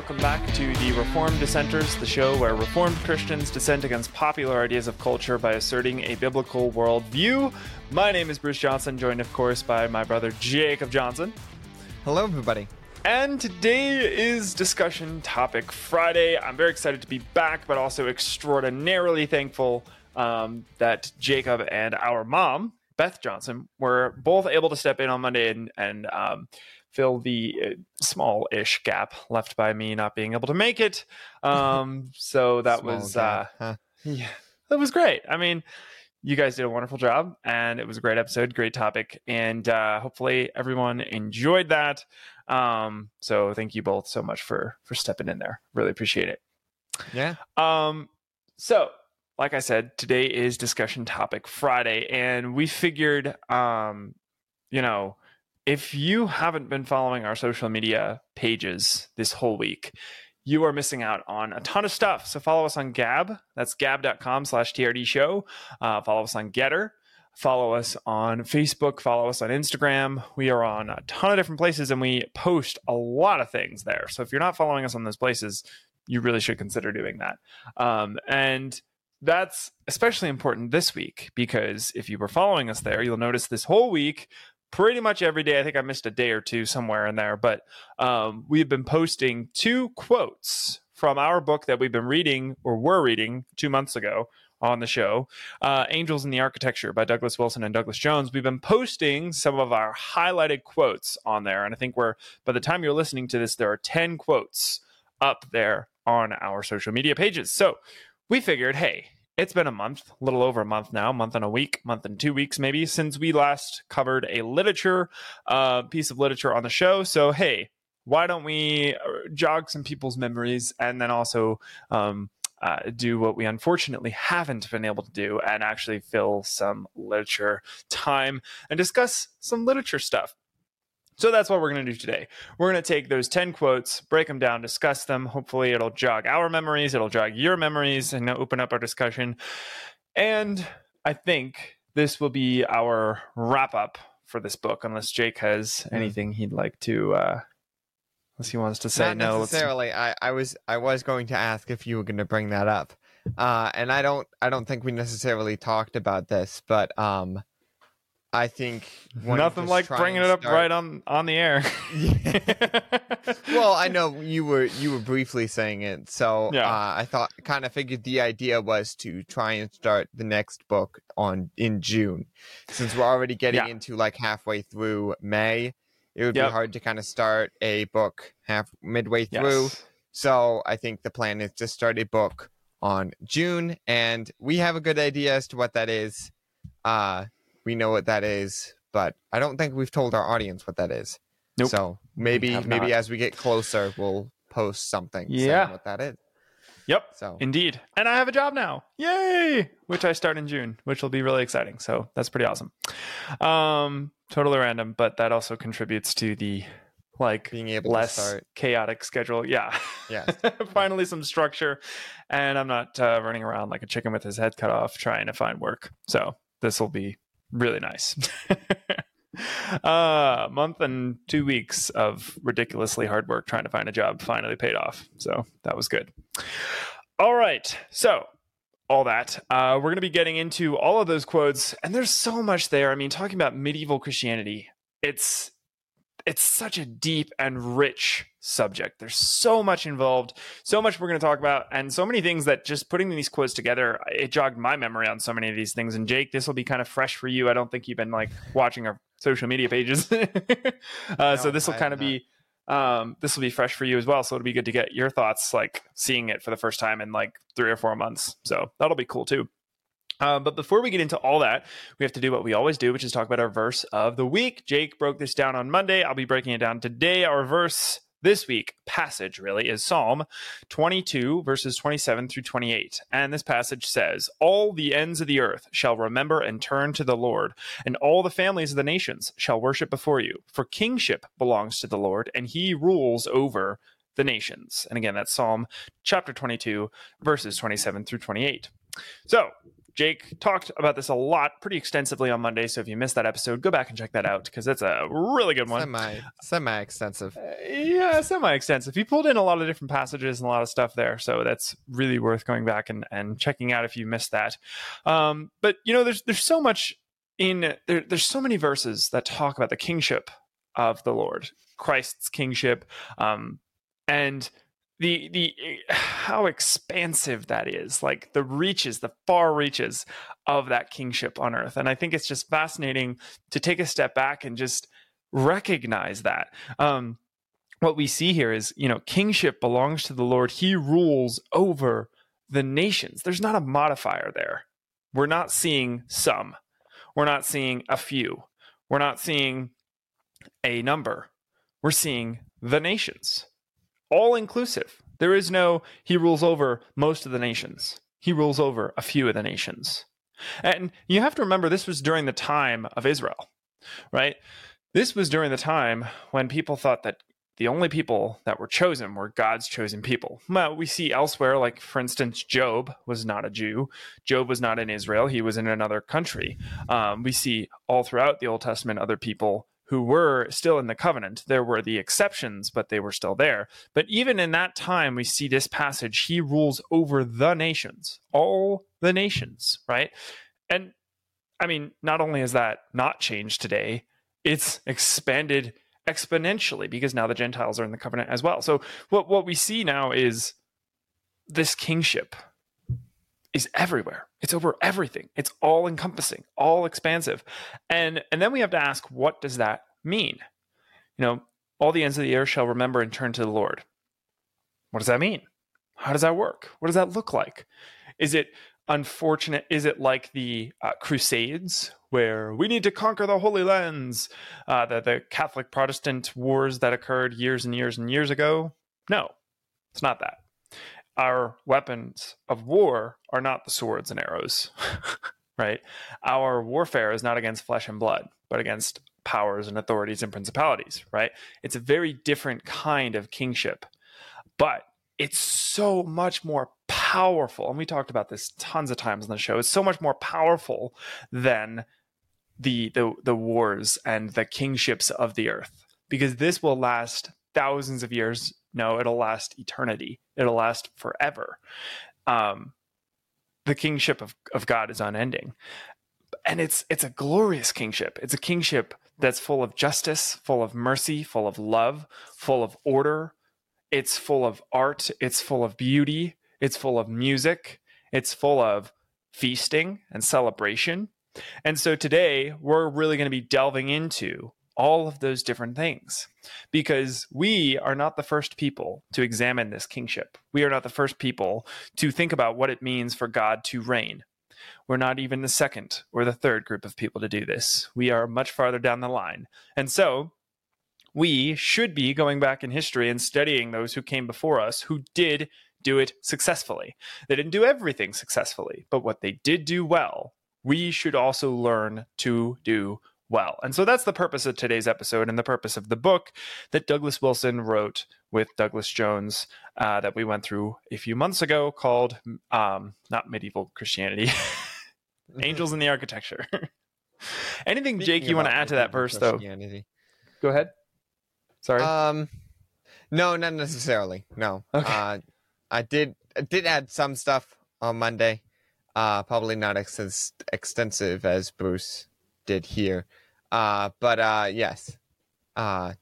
welcome back to the Reformed Dissenters, the show where Reformed Christians dissent against popular ideas of culture by asserting a biblical worldview. My name is Bruce Johnson, joined, of course, by my brother Jacob Johnson. Hello, everybody. And today is discussion topic Friday. I'm very excited to be back, but also extraordinarily thankful um, that Jacob and our mom, Beth Johnson, were both able to step in on Monday and, and um, fill the uh, small-ish gap left by me not being able to make it. Um, so that Small was uh, huh? yeah, that was great. I mean, you guys did a wonderful job, and it was a great episode, great topic, and uh, hopefully everyone enjoyed that. Um, so thank you both so much for for stepping in there. Really appreciate it. Yeah. Um, so like I said, today is discussion topic Friday, and we figured, um, you know, if you haven't been following our social media pages this whole week, you are missing out on a ton of stuff. So follow us on Gab. That's gab.com slash TRD show. Uh, follow us on Gettr. Follow us on Facebook. Follow us on Instagram. We are on a ton of different places and we post a lot of things there. So if you're not following us on those places, you really should consider doing that. Um, and that's especially important this week because if you were following us there, you'll notice this whole week, pretty much every day. I think I missed a day or two somewhere in there, but um, we've been posting two quotes from our book that we've been reading or were reading two months ago on the show uh, Angels in the Architecture by Douglas Wilson and Douglas Jones. We've been posting some of our highlighted quotes on there. And I think we're, by the time you're listening to this, there are 10 quotes up there on our social media pages. So we figured, hey, it's been a month, a little over a month now, month and a week, month and two weeks maybe, since we last covered a literature uh, piece of literature on the show. So, hey, why don't we uh, jog some people's memories and then also um, uh, do what we unfortunately haven't been able to do and actually fill some literature time and discuss some literature stuff. So that's what we're going to do today. We're going to take those 10 quotes, break them down, discuss them. Hopefully, it'll jog our memories, it'll jog your memories, and open up our discussion. And I think this will be our wrap up for this book, unless Jake has anything he'd like to, uh, unless he wants to say Not no. necessarily. I, I was I was going to ask if you were going to bring that up, uh, and I don't I don't think we necessarily talked about this, but um, I think Nothing like bringing it up start- right on on the air. well, I know you were you were briefly saying it, so Yeah. uh, I thought kind of figured the idea was to try and start the next book on in June, since we're already getting Yeah. into like halfway through May. It would Yep. be hard to kind of start a book half midway through. Yes. So I think the plan is to start a book on June, and we have a good idea as to what that is. Uh, we know what that is, but I don't think we've told our audience what that is. Nope. So maybe maybe not. as we get closer, we'll post something. saying Yeah. what that is. Yep. So Indeed. And I have a job now. Yay! Which I start in June, which will be really exciting. So that's pretty awesome. Um, totally random, but that also contributes to the like being able less chaotic schedule. Yeah. yeah, Finally some structure. And I'm not uh, running around like a chicken with his head cut off trying to find work. So this will be really nice. uh month and two weeks of ridiculously hard work trying to find a job finally paid off. So that was good. All right. So all that uh we're going to be getting into all of those quotes and there's so much there. I mean talking about medieval christianity it's it's such a deep and rich subject. There's so much involved, so much we're going to talk about, and so many things that just putting these quotes together, it jogged my memory on so many of these things. And Jake, this will be kind of fresh for you. I don't think you've been like watching our social media pages, uh, so this will kind of be um, this will be fresh for you as well. So it'll be good to get your thoughts, like seeing it for the first time in like three or four months. So that'll be cool too. Uh, but before we get into all that, we have to do what we always do, which is talk about our verse of the week. Jake broke this down on Monday. I'll be breaking it down today. Our verse this week, passage really, is Psalm 22, verses 27 through 28. And this passage says, All the ends of the earth shall remember and turn to the Lord, and all the families of the nations shall worship before you. For kingship belongs to the Lord, and he rules over the nations. And again, that's Psalm chapter 22, verses 27 through 28. So, Jake talked about this a lot, pretty extensively on Monday. So if you missed that episode, go back and check that out because that's a really good one. Semi semi extensive. Uh, yeah, semi extensive. He pulled in a lot of different passages and a lot of stuff there, so that's really worth going back and, and checking out if you missed that. Um, but you know, there's there's so much in there, there's so many verses that talk about the kingship of the Lord, Christ's kingship, um, and the the how expansive that is like the reaches the far reaches of that kingship on earth. And i think it's just fascinating to take a step back and just recognize that. Um what we see here is you know kingship belongs to the lord. He rules over the nations. There's not a modifier there. We're not seeing some. We're not seeing a few. We're not seeing a number. We're seeing the nations all inclusive. There is no, he rules over most of the nations. He rules over a few of the nations. And you have to remember this was during the time of Israel, right? This was during the time when people thought that the only people that were chosen were God's chosen people. Well, we see elsewhere, like for instance, Job was not a Jew. Job was not in Israel, he was in another country. Um, we see all throughout the Old Testament other people who were still in the covenant. There were the exceptions, but they were still there. But even in that time, we see this passage, he rules over the nations, all the nations, right? And I mean, not only has that not changed today, it's expanded exponentially because now the Gentiles are in the covenant as well. So what what we see now is this kingship is everywhere. It's over everything. It's all encompassing, all expansive. And and then we have to ask what does that mean? You know, all the ends of the earth shall remember and turn to the Lord. What does that mean? How does that work? What does that look like? Is it unfortunate? Is it like the uh, Crusades, where we need to conquer the Holy Lands, uh, the, the Catholic Protestant wars that occurred years and years and years ago? No, it's not that our weapons of war are not the swords and arrows, right? Our warfare is not against flesh and blood, but against powers and authorities and principalities, right? It's a very different kind of kingship, but it's so much more powerful. And we talked about this tons of times on the show. It's so much more powerful than the the the wars and the kingships of the earth because this will last thousands of years no, it'll last eternity. It'll last forever. Um, the kingship of, of God is unending. And it's it's a glorious kingship. It's a kingship that's full of justice, full of mercy, full of love, full of order. It's full of art, it's full of beauty, it's full of music, it's full of feasting and celebration. And so today we're really going to be delving into all of those different things because we are not the first people to examine this kingship. We are not the first people to think about what it means for God to reign. We're not even the second or the third group of people to do this. We are much farther down the line. And so, we should be going back in history and studying those who came before us who did do it successfully. They didn't do everything successfully, but what they did do well, we should also learn to do well. And so that's the purpose of today's episode and the purpose of the book that Douglas Wilson wrote with Douglas Jones uh, that we went through a few months ago called um, not medieval Christianity, Angels in the Architecture. Anything, Speaking Jake, you want to add to that verse, though? Go ahead. Sorry. Um, no, not necessarily. No. Okay. Uh, I did I did add some stuff on Monday. Uh, probably not ex- extensive as Bruce did here. Uh, but uh, yes, uh,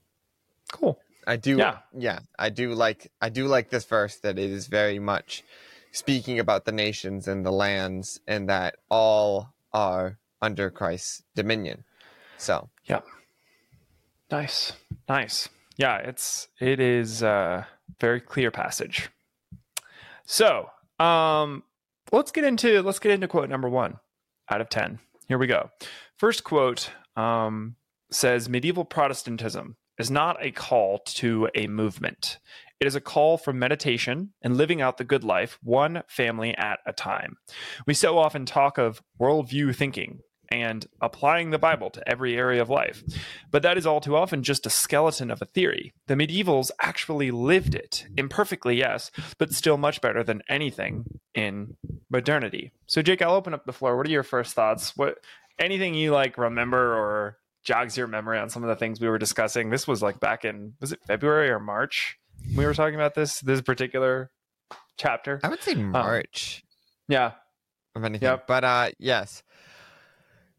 cool. I do. Yeah. yeah, I do like. I do like this verse that it is very much speaking about the nations and the lands, and that all are under Christ's dominion. So yeah, nice, nice. Yeah, it's it is a very clear passage. So um, let's get into let's get into quote number one out of ten. Here we go. First quote um, says medieval Protestantism is not a call to a movement. It is a call for meditation and living out the good life, one family at a time. We so often talk of worldview thinking and applying the Bible to every area of life. But that is all too often just a skeleton of a theory. The medievals actually lived it, imperfectly, yes, but still much better than anything in modernity. So, Jake, I'll open up the floor. What are your first thoughts? What anything you like remember or jogs your memory on some of the things we were discussing? This was like back in was it February or March? We were talking about this this particular chapter. I would say March. Um, yeah. Of anything. Yep. But uh yes.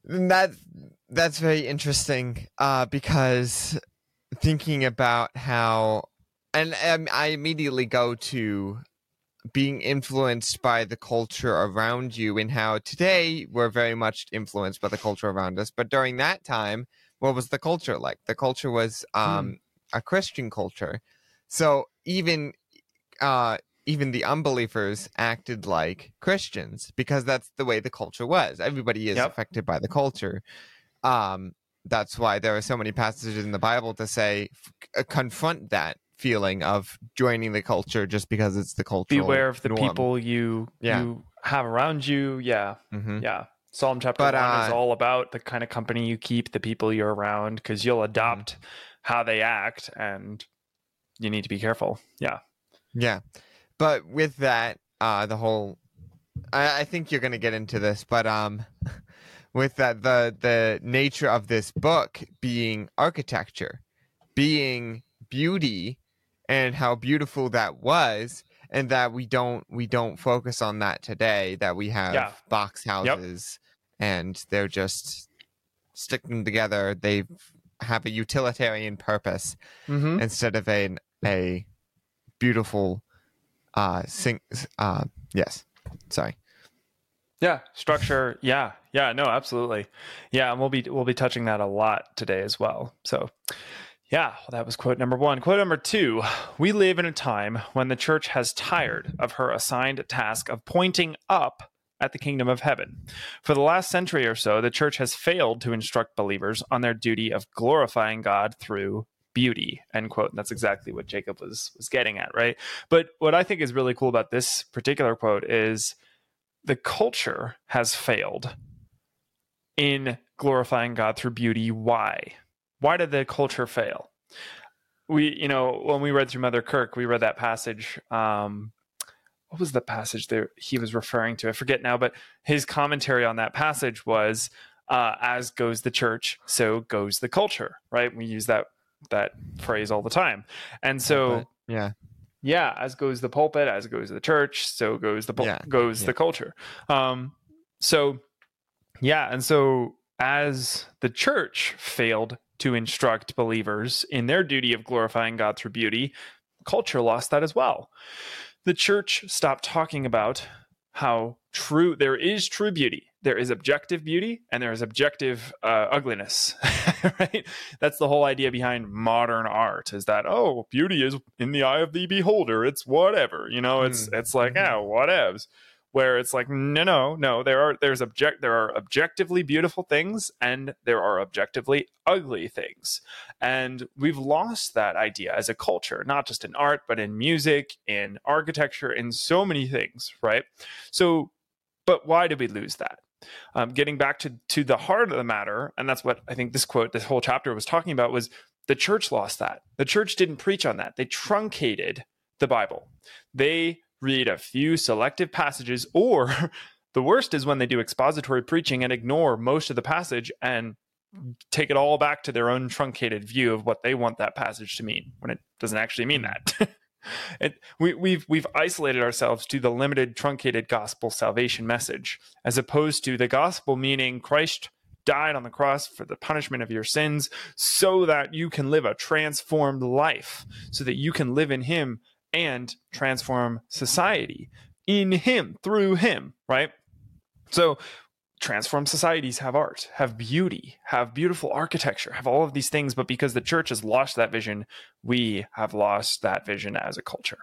That that's very interesting uh because thinking about how and um, I immediately go to being influenced by the culture around you and how today we're very much influenced by the culture around us but during that time what was the culture like the culture was um, mm. a christian culture so even uh, even the unbelievers acted like Christians because that's the way the culture was. Everybody is yep. affected by the culture. Um, that's why there are so many passages in the Bible to say confront that feeling of joining the culture just because it's the culture. Beware of the norm. people you yeah. you have around you. Yeah, mm-hmm. yeah. Psalm chapter but, one uh, is all about the kind of company you keep, the people you're around, because you'll adopt mm-hmm. how they act, and you need to be careful. Yeah, yeah but with that, uh, the whole, I, I think you're going to get into this, but um, with that, the the nature of this book being architecture, being beauty, and how beautiful that was, and that we don't we don't focus on that today. That we have yeah. box houses, yep. and they're just sticking together. They have a utilitarian purpose mm-hmm. instead of a a beautiful uh sing uh yes sorry yeah structure yeah yeah no absolutely yeah and we'll be we'll be touching that a lot today as well so yeah well, that was quote number one. Quote number two we live in a time when the church has tired of her assigned task of pointing up at the kingdom of heaven. For the last century or so, the church has failed to instruct believers on their duty of glorifying God through beauty end quote. And that's exactly what jacob was was getting at right? But what i think is really cool about this particular quote is the culture has failed in glorifying god through beauty. Why why did the culture fail we you know when we read through mother kirk we read that passage um what was the passage that he was referring to i forget now but his commentary on that passage was uh, as goes the church so goes the culture right we use that that phrase all the time. And so, yeah, yeah, as goes the pulpit, as goes the church, so goes the pul- yeah. goes yeah. the culture. Um, so, yeah, and so as the church failed to instruct believers in their duty of glorifying God through beauty, culture lost that as well. The church stopped talking about how true there is true beauty there is objective beauty and there is objective uh, ugliness right that's the whole idea behind modern art is that oh beauty is in the eye of the beholder it's whatever you know it's mm. it's like yeah mm-hmm. whatevs where it's like no no no there are there's object there are objectively beautiful things and there are objectively ugly things. And we've lost that idea as a culture not just in art but in music in architecture in so many things right? So but why did we lose that? Um, getting back to to the heart of the matter and that's what i think this quote this whole chapter was talking about was the church lost that. The church didn't preach on that. They truncated the bible. They read a few selective passages or the worst is when they do expository preaching and ignore most of the passage and take it all back to their own truncated view of what they want that passage to mean when it doesn't actually mean that. It, we, we've we've isolated ourselves to the limited truncated gospel salvation message, as opposed to the gospel meaning Christ died on the cross for the punishment of your sins, so that you can live a transformed life, so that you can live in Him and transform society in Him through Him. Right. So transformed societies have art, have beauty, have beautiful architecture, have all of these things. But because the church has lost that vision, we have lost that vision as a culture.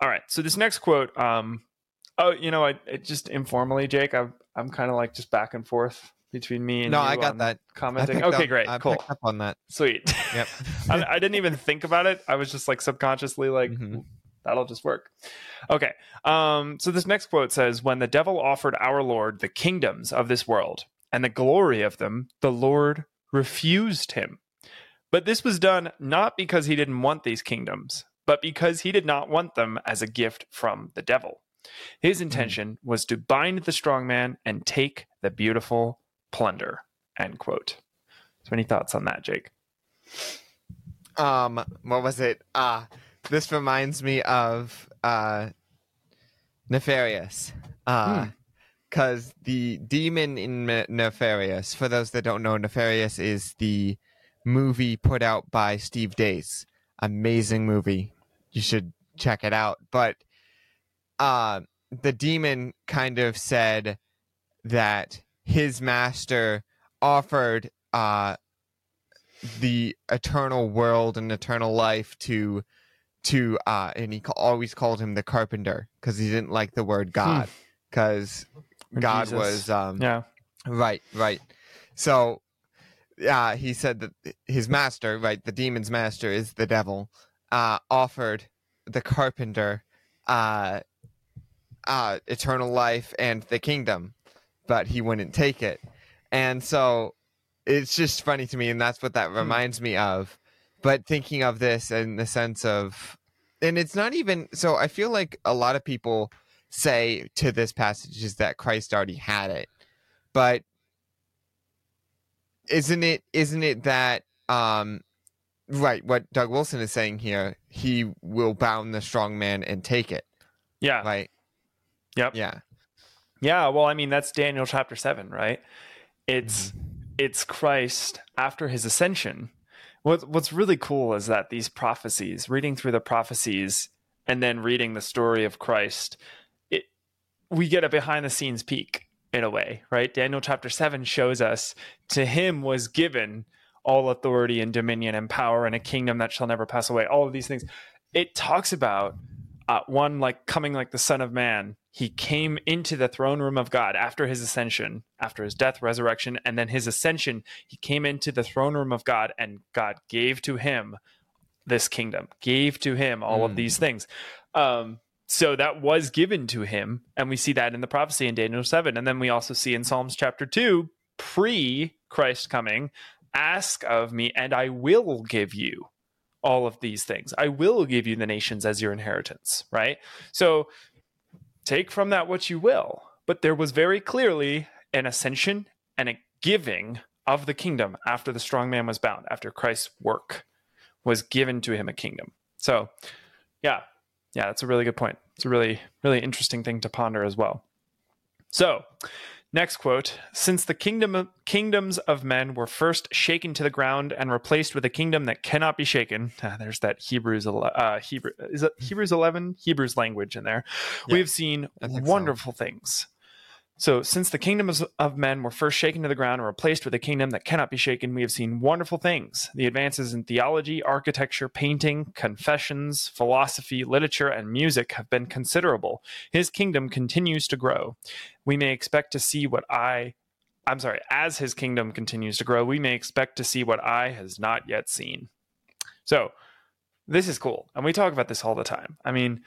All right. So this next quote, um, oh, you know, I, just informally, Jake, I'm, I'm kind of like just back and forth between me and no, I got that commenting. Okay, up, great, I cool. up on that. Sweet. Yep. I, I, didn't even think about it. I was just like subconsciously like, mm-hmm that'll just work. Okay. Um, so this next quote says When the devil offered our Lord the kingdoms of this world and the glory of them, the Lord refused him. But this was done not because he didn't want these kingdoms, but because he did not want them as a gift from the devil. His intention was to bind the strong man and take the beautiful plunder. End quote. So, any thoughts on that, Jake? Um, what was it? Uh this reminds me of uh Nefarious. Uh because the demon in Ne- Nefarious, for those that don't know, Nefarious is the movie put out by Steve Deace. Amazing movie. You should check it out. But uh, the demon kind of said that his master offered uh, the eternal world and eternal life to to uh and he always called him the carpenter because he didn't like the word god because Or god Jesus. was um Yeah. right right so uh he said that his master right the demon's master is the devil uh offered the carpenter uh uh eternal life and the kingdom but he wouldn't take it. And so it's just funny to me and that's what that reminds me of. But thinking of this in the sense of and it's not even so i feel like a lot of people say to this passage is that christ already had it. But isn't it isn't it that um right what doug wilson is saying here he will bound the strong man and take it. Yeah. right? Yep. yeah Yeah, well, I mean that's Daniel chapter 7, right? It's mm-hmm. it's Christ after his ascension. What what's really cool is that these prophecies, reading through the prophecies and then reading the story of Christ, it we get a behind the scenes peek in a way, right? Daniel chapter 7 shows us to him was given all authority and dominion and power and a kingdom that shall never pass away. All of these things. It talks about uh, one like coming like the son of man he came into the throne room of god after his ascension after his death resurrection and then his ascension he came into the throne room of god and god gave to him this kingdom gave to him all of Mm. these things. Um so that was given to him and we see that in the prophecy in daniel 7 and then we also see in psalms chapter 2 pre christ coming ask of me and i will give you all of these things. I will give you the nations as your inheritance, right? So take from that what you will. But there was very clearly an ascension and a giving of the kingdom after the strong man was bound, after Christ's work was given to him a kingdom. So, yeah, yeah, that's a really good point. It's a really, really interesting thing to ponder as well. So, Next quote Since the kingdom kingdoms of men were first shaken to the ground and replaced with a kingdom that cannot be shaken, ah, there's that Hebrews, uh, Hebrew, is it Hebrews 11? Hebrews language in there. Yeah, We've seen I think so. wonderful things. So, since the kingdoms of men were first shaken to the ground and replaced with a kingdom that cannot be shaken, we have seen wonderful things. The advances in theology, architecture, painting, confessions, philosophy, literature, and music have been considerable. His kingdom continues to grow. We may expect to see what eye, I'm sorry, as his kingdom continues to grow, we may expect to see what eye has not yet seen. So, this is cool. And we talk about this all the time. I mean,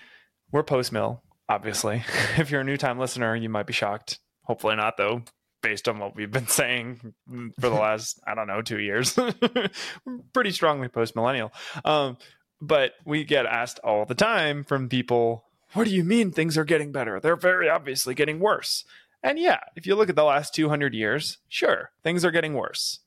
we're post mill, obviously. if you're a new time listener, you might be shocked. Hopefully not, though, based on what we've been saying for the last, I don't know, two years. pretty strongly post millennial. Um, but we get asked all the time from people, what do you mean things are getting better? They're very obviously getting worse. And yeah, if you look at the last 200 years, sure, things are getting worse.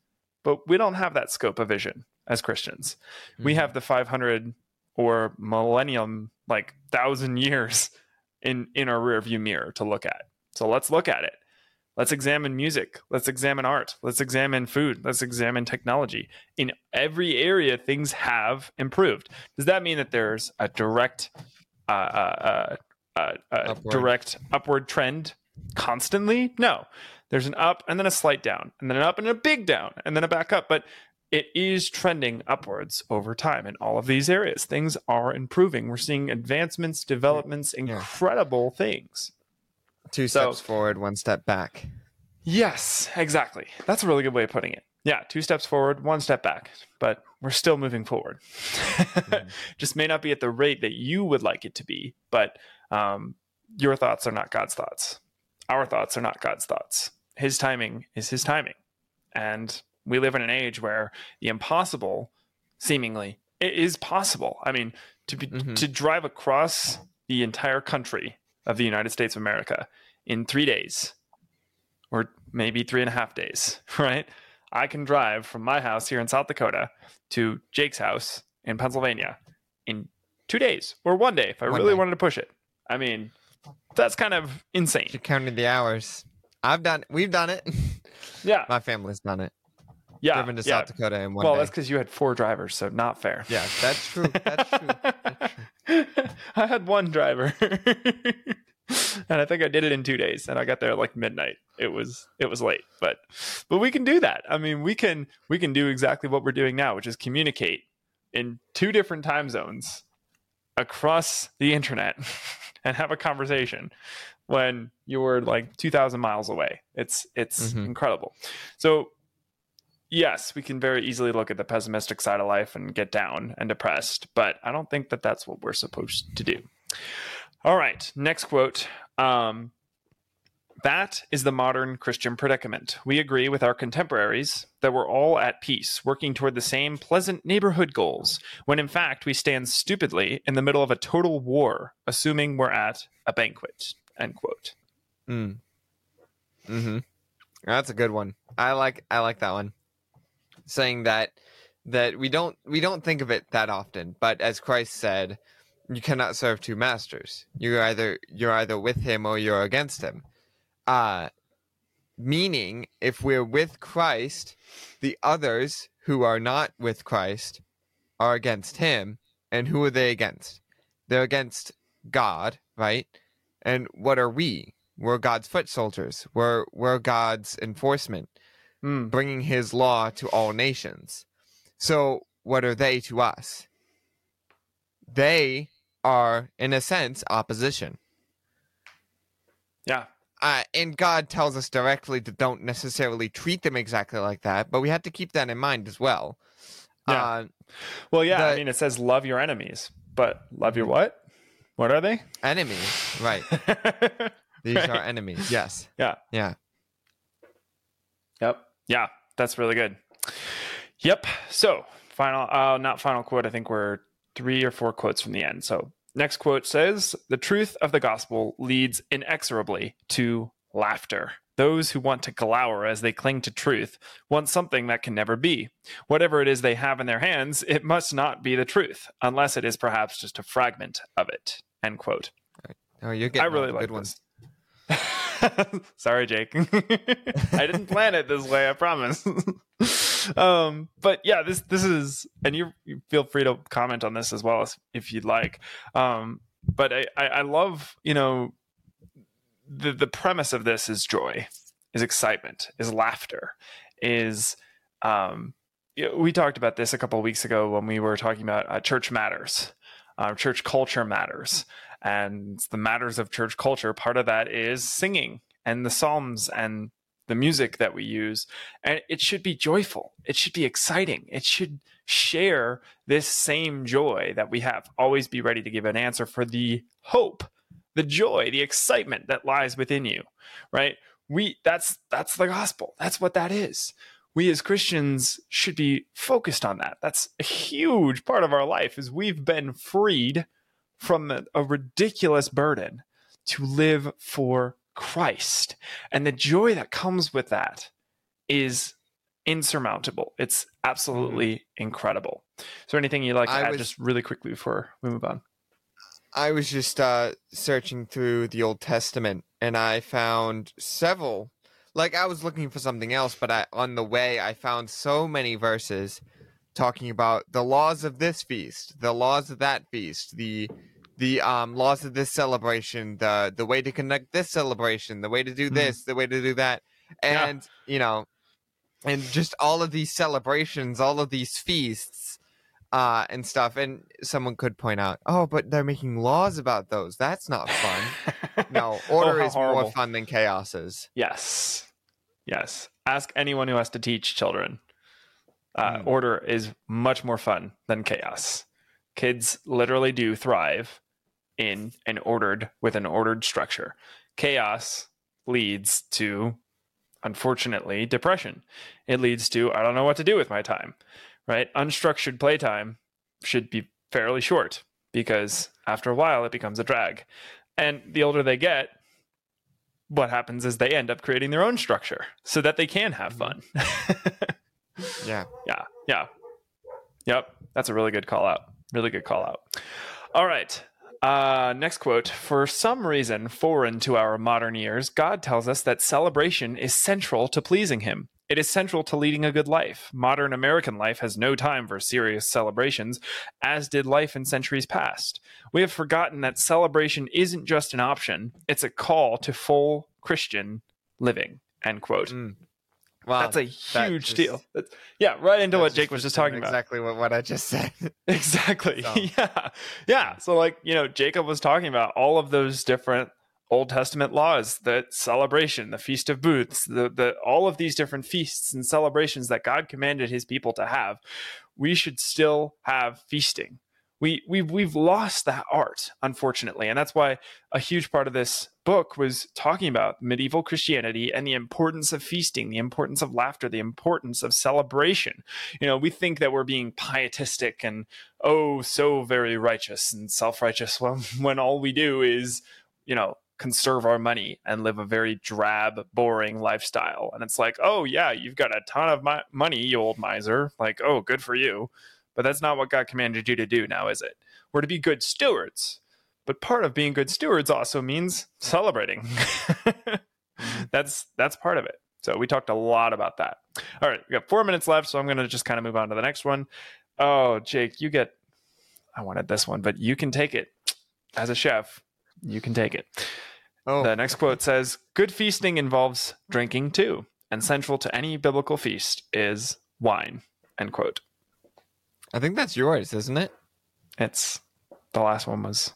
But we don't have that scope of vision as Christians. We Mhm. have the 500 or millennium, like thousand years in in our rearview mirror to look at. So let's look at it. Let's examine music. Let's examine art. Let's examine food. Let's examine technology. In every area, things have improved. Does that mean that there's a direct, uh, uh, uh, uh, uh, Upward. direct upward trend constantly? No. There's an up and then a slight down, and then an up and a big down, and then a back up. But it is trending upwards over time in all of these areas. Things are improving. We're seeing advancements, developments, incredible things. two So- steps forward one step back Yes, exactly. That's a really good way of putting it. Yeah, two steps forward, one step back, but we're still moving forward. Just may not be at the rate that you would like it to be, but um, your thoughts are not God's thoughts. Our thoughts are not God's thoughts. his timing is his timing. And we live in an age where the impossible seemingly it is possible. I mean, to be, Mhm. to drive across the entire country of the United States of America in three days, or maybe three and a half days, right? I can drive from my house here in South Dakota to Jake's house in Pennsylvania in two days or one day if I One really day. wanted to push it. I mean, that's kind of insane. You counted the hours. I've done. We've done it. Yeah, My family's done it. Yeah, Driven to yeah. South Dakota in one well, day. that's because you had four drivers, so not fair. Yeah, that's true. That's true. That's true. I had one driver, and I think I did it in two days, and I got there like midnight. It was it was late, but but we can do that. I mean, we can we can do exactly what we're doing now, which is communicate in two different time zones across the internet and have a conversation when you were like 2000 miles away it's it's Mhm. incredible so yes we can very easily look at the pessimistic side of life and get down and depressed but i don't think that that's what we're supposed to do all right next quote um, that is the modern Christian predicament. We agree with our contemporaries that we're all at peace, working toward the same pleasant neighborhood goals, when in fact we stand stupidly in the middle of a total war, assuming we're at a banquet. End quote. Mm. Mm-hmm. That's a good one. I like. I like that one. Saying that that we don't we don't think of it that often, but as Christ said, you cannot serve two masters. You're either you're either with him or you're against him. Uh meaning if we're with Christ, the others who are not with Christ are against him, and who are they against? They're against God, right? And what are we? We're God's foot soldiers. We're we're God's enforcement, Hmm. bringing His law to all nations. So what are they to us? They are, in a sense, opposition. Yeah. Uh, and God tells us directly to don't necessarily treat them exactly like that, but we have to keep that in mind as well. Yeah. Uh, Well, yeah. I mean, it says love your enemies, but love your what? What are they? enemies, right? These Right. are enemies. Yes. Yeah. Yeah. Yep. Yeah, that's really good. Yep. So, final, uh, not final quote. I think we're three or four quotes from the end. So, next quote says The truth of the gospel leads inexorably to laughter. Those who want to glower as they cling to truth want something that can never be. Whatever it is they have in their hands, it must not be the truth, unless it is perhaps just a fragment of it. End quote. Oh, you're getting I really like good ones. Sorry, Jake. I didn't plan it this way. I promise. um, but yeah, this this is, and you, you feel free to comment on this as well as if you'd like. Um, but I, I, I love you know the the premise of this is joy, is excitement, is laughter, is um, we talked about this a couple of weeks ago when we were talking about uh, church matters, uh, church culture matters and the matters of church culture part of that is singing and the psalms and the music that we use. And it should be joyful. It should be exciting. It should share this same joy that we have. Always be ready to give an answer for the hope the joy the excitement that lies within you right? We that's that's the gospel. That's what that is. We as christians should be focused on that. That's a huge part of our life is we've been freed from a, ridiculous burden to live for Christ. And the joy that comes with that is insurmountable. It's absolutely incredible. Is there anything you'd like to I add was- just really quickly before we move on? I was just uh, searching through the Old Testament and I found several. Like I was looking for something else, but I on the way I found so many verses talking about the laws of this feast, the laws of that feast, the the um laws of this celebration, the the way to conduct this celebration, the way to do Mhm. this, the way to do that, Yeah. and you know, and just all of these celebrations, all of these feasts, uh, and stuff. And someone could point out, oh, but they're making laws about those. That's not fun. no, order how is more horrible. fun than chaos is. Yes. Yes. Ask anyone who has to teach children. Uh, Mm. Order is much more fun than chaos. Kids literally do thrive in an ordered with an ordered structure. Chaos leads to unfortunately, depression. It leads to, I don't know what to do with my time, right? Unstructured playtime should be fairly short because after a while it becomes a drag. And the older they get, what happens is they end up creating their own structure so that they can have mm-hmm. fun. Yeah. yeah. Yeah. Yep. That's a really good call out. Really good call out. All right. Uh, next quote For some reason foreign to our modern ears, God tells us that celebration is central to pleasing Him. It is central to leading a good life. Modern American life has no time for serious celebrations, as did life in centuries past. We have forgotten that celebration isn't just an option, it's a call to full Christian living. End quote. Mm. Wow. That's a that huge just- deal. That's, yeah, right into what Jake was just talking about. Exactly what, what I just said. Exactly. So- Yeah. Yeah. So, like, you know, Jacob was talking about all of those different Old Testament laws, the celebration, the Feast of Booths, the, the all of these different feasts and celebrations that God commanded his people to have. We should still have feasting. We we've we've lost that art, unfortunately. And that's why a huge part of this book was talking about medieval Christianity and the importance of feasting, the importance of laughter, the importance of celebration. You know, we think that we're being pietistic and oh so very righteous and self-righteous when, when all we do is you know conserve our money and live a very drab boring lifestyle and it's like oh yeah you've got a ton of mi- money you old miser like oh good for you but that's not what god commanded you to do now is it we're to be good stewards but part of being good stewards also means celebrating mm-hmm. that's that's part of it so we talked a lot about that all right we got four minutes left so i'm going to just kind of move on to the next one Oh, Jake, you get. I wanted this one, but you can take it. As a chef, you can take it. Oh, The next quote says Good feasting involves drinking too, and central to any biblical feast is wine. End quote. I think that's yours, isn't it? It's the last one was.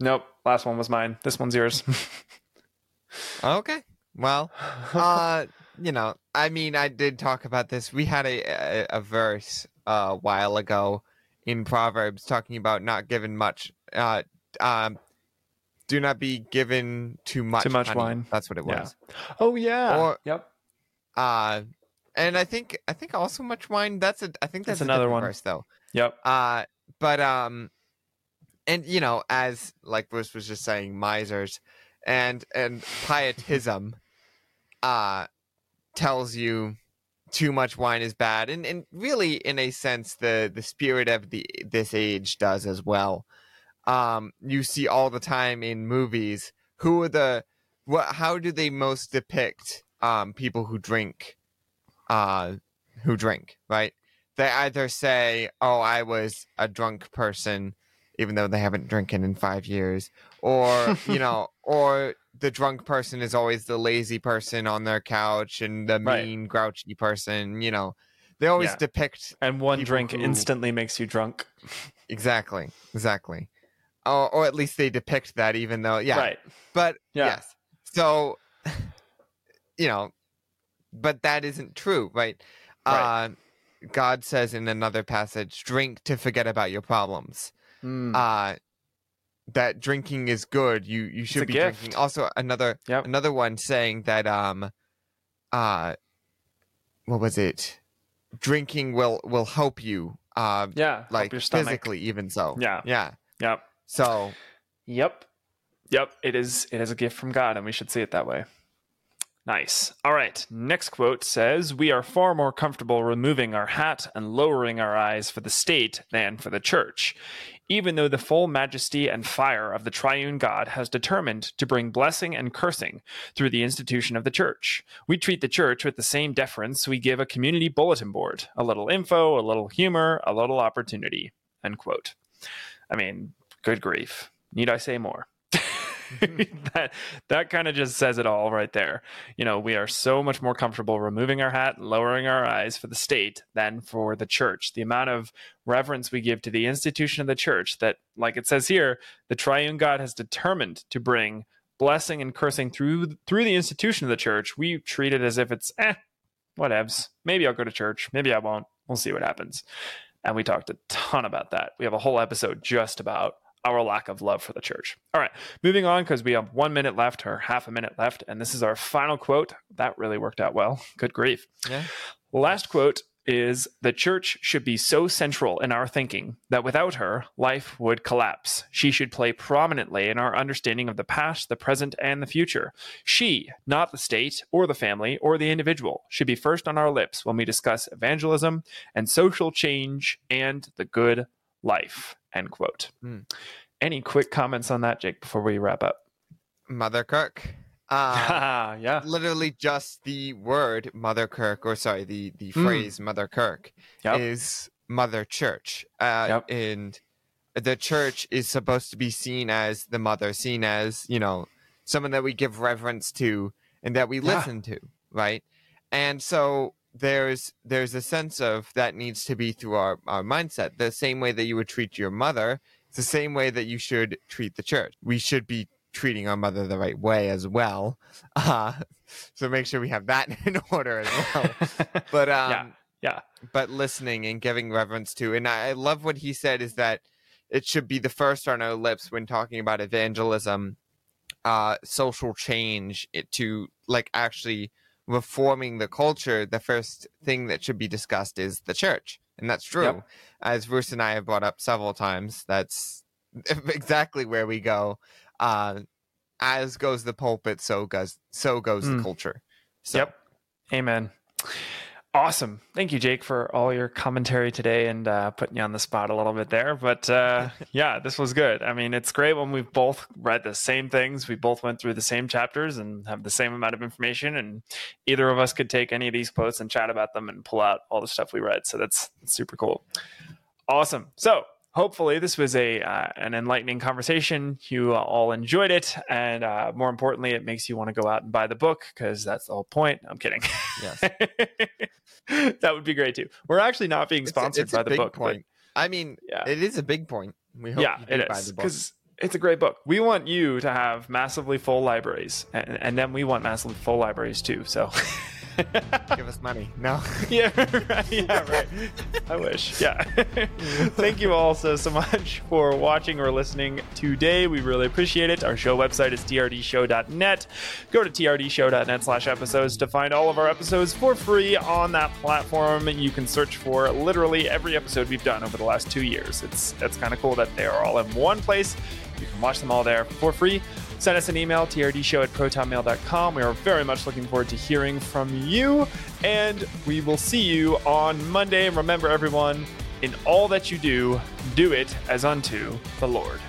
Nope, last one was mine. This one's yours. Okay. Well, uh, you know, I mean, I did talk about this. We had a a, a verse a while ago in Proverbs talking about not giving much. Uh, um, do not be given too much. Too much honey. wine. That's what it Yeah. was. oh yeah. Or- yep. Uh, and I think I think also much wine. That's a I think That's that's, another one. verse though. Yep. Uh, but um, and you know, as like Bruce was just saying, misers and and pietism, uh, tells you too much wine is bad, and and really, in a sense, the the spirit of the this age does as well. Um, you see all the time in movies who are the what? How do they most depict um people who drink, uh, who drink right? they either say, "Oh, I was a drunk person," even though they haven't drinking in five years, or you know, or the drunk person is always the lazy person on their couch and the Right. mean, grouchy person. You know, they always Yeah. depict And one drink who- instantly makes you drunk. exactly, exactly, or, or at least they depict that, even though, yeah, Right. but Yeah. yes, so you know, but that isn't true, right? Right. Uh, God says in another passage, "Drink to forget about your problems." Mm. Uh that drinking is good. You you should be gift. drinking. Also, another Yep. another one saying that um, uh, what was it? Drinking will will help you. Uh, yeah. like physically, even so. Yeah. yeah. Yep. So Yep. Yep. It is it is a gift from God, and we should see it that way. Nice. All right. Next quote says, We are far more comfortable removing our hat and lowering our eyes for the state than for the church, even though the full majesty and fire of the triune God has determined to bring blessing and cursing through the institution of the church. We treat the church with the same deference we give a community bulletin board a little info, a little humor, a little opportunity. End quote. I mean, good grief. Need I say more? that that kind of just says it all right there. You know, we are so much more comfortable removing our hat, lowering our eyes for the state than for the church. The amount of reverence we give to the institution of the church that like it says here, the triune God has determined to bring blessing and cursing through through the institution of the church. We treat it as if it's eh, whatevs. Maybe I'll go to church, maybe I won't. We'll see what happens. And we talked a ton about that. We have a whole episode just about our lack of love for the church. All right, moving on because we have one minute left or half a minute left. And this is our final quote. That really worked out well. Good grief. Yeah. Last quote is the church should be so central in our thinking that without her, life would collapse. She should play prominently in our understanding of the past, the present, and the future. She, not the state or the family or the individual, should be first on our lips when we discuss evangelism and social change and the good life. End quote. Hmm. Any quick comments on that, Jake, before we wrap up? Mother Kirk. Uh, yeah. literally just the word Mother Kirk, or sorry, the the Mm. phrase Mother Kirk Yep. is Mother Church. Uh, Yep. And the church is supposed to be seen as the mother, seen as, you know, someone that we give reverence to and that we Yeah. listen to, right? And so there's there's a sense of that needs to be through our, our mindset. The same way that you would treat your mother, it's the same way that you should treat the church. We should be treating our mother the right way as well. Uh, so make sure we have that in order as well. But um, Yeah, yeah. but listening and giving reverence to. And I, I love what he said is that it should be the first on our lips when talking about evangelism, uh, social change, it to like actually reforming the culture. The first thing that should be discussed is the church, and that's true. Yep. As Bruce and I have brought up several times, that's exactly where we go. Uh, as goes the pulpit, so goes so goes Mm. the culture. So, Yep. Amen. Awesome. Thank you, Jake, for all your commentary today and uh, putting you on the spot a little bit there. But uh, yeah, this was good. I mean, it's great when we've both read the same things. We both went through the same chapters and have the same amount of information. And either of us could take any of these quotes and chat about them and pull out all the stuff we read. So that's, that's super cool. Awesome. So hopefully this was a uh, an enlightening conversation. You all enjoyed it, and uh, more importantly, it makes you want to go out and buy the book because that's the whole point. I'm kidding. Yes. that would be great too. We're actually not being It's a- sponsored it's a by the book, but point. I mean, yeah, it is a big point. We hope yeah, you it buy is the book. because it's a great book. We want you to have massively full libraries, and, and then we want massively full libraries too. So. Give us money. No. yeah, right. Yeah, right. I wish. Yeah. Thank you all so, so much for watching or listening today. We really appreciate it. Our show website is trdshow.net. Go to trdshow.net slash episodes to find all of our episodes for free on that platform. You can search for literally every episode we've done over the last two years. It's That's kind of cool that they are all in one place. You can watch them all there for free. Send us an email, trdshow at protonmail.com. We are very much looking forward to hearing from you, and we will see you on Monday. And remember, everyone, in all that you do, do it as unto the Lord.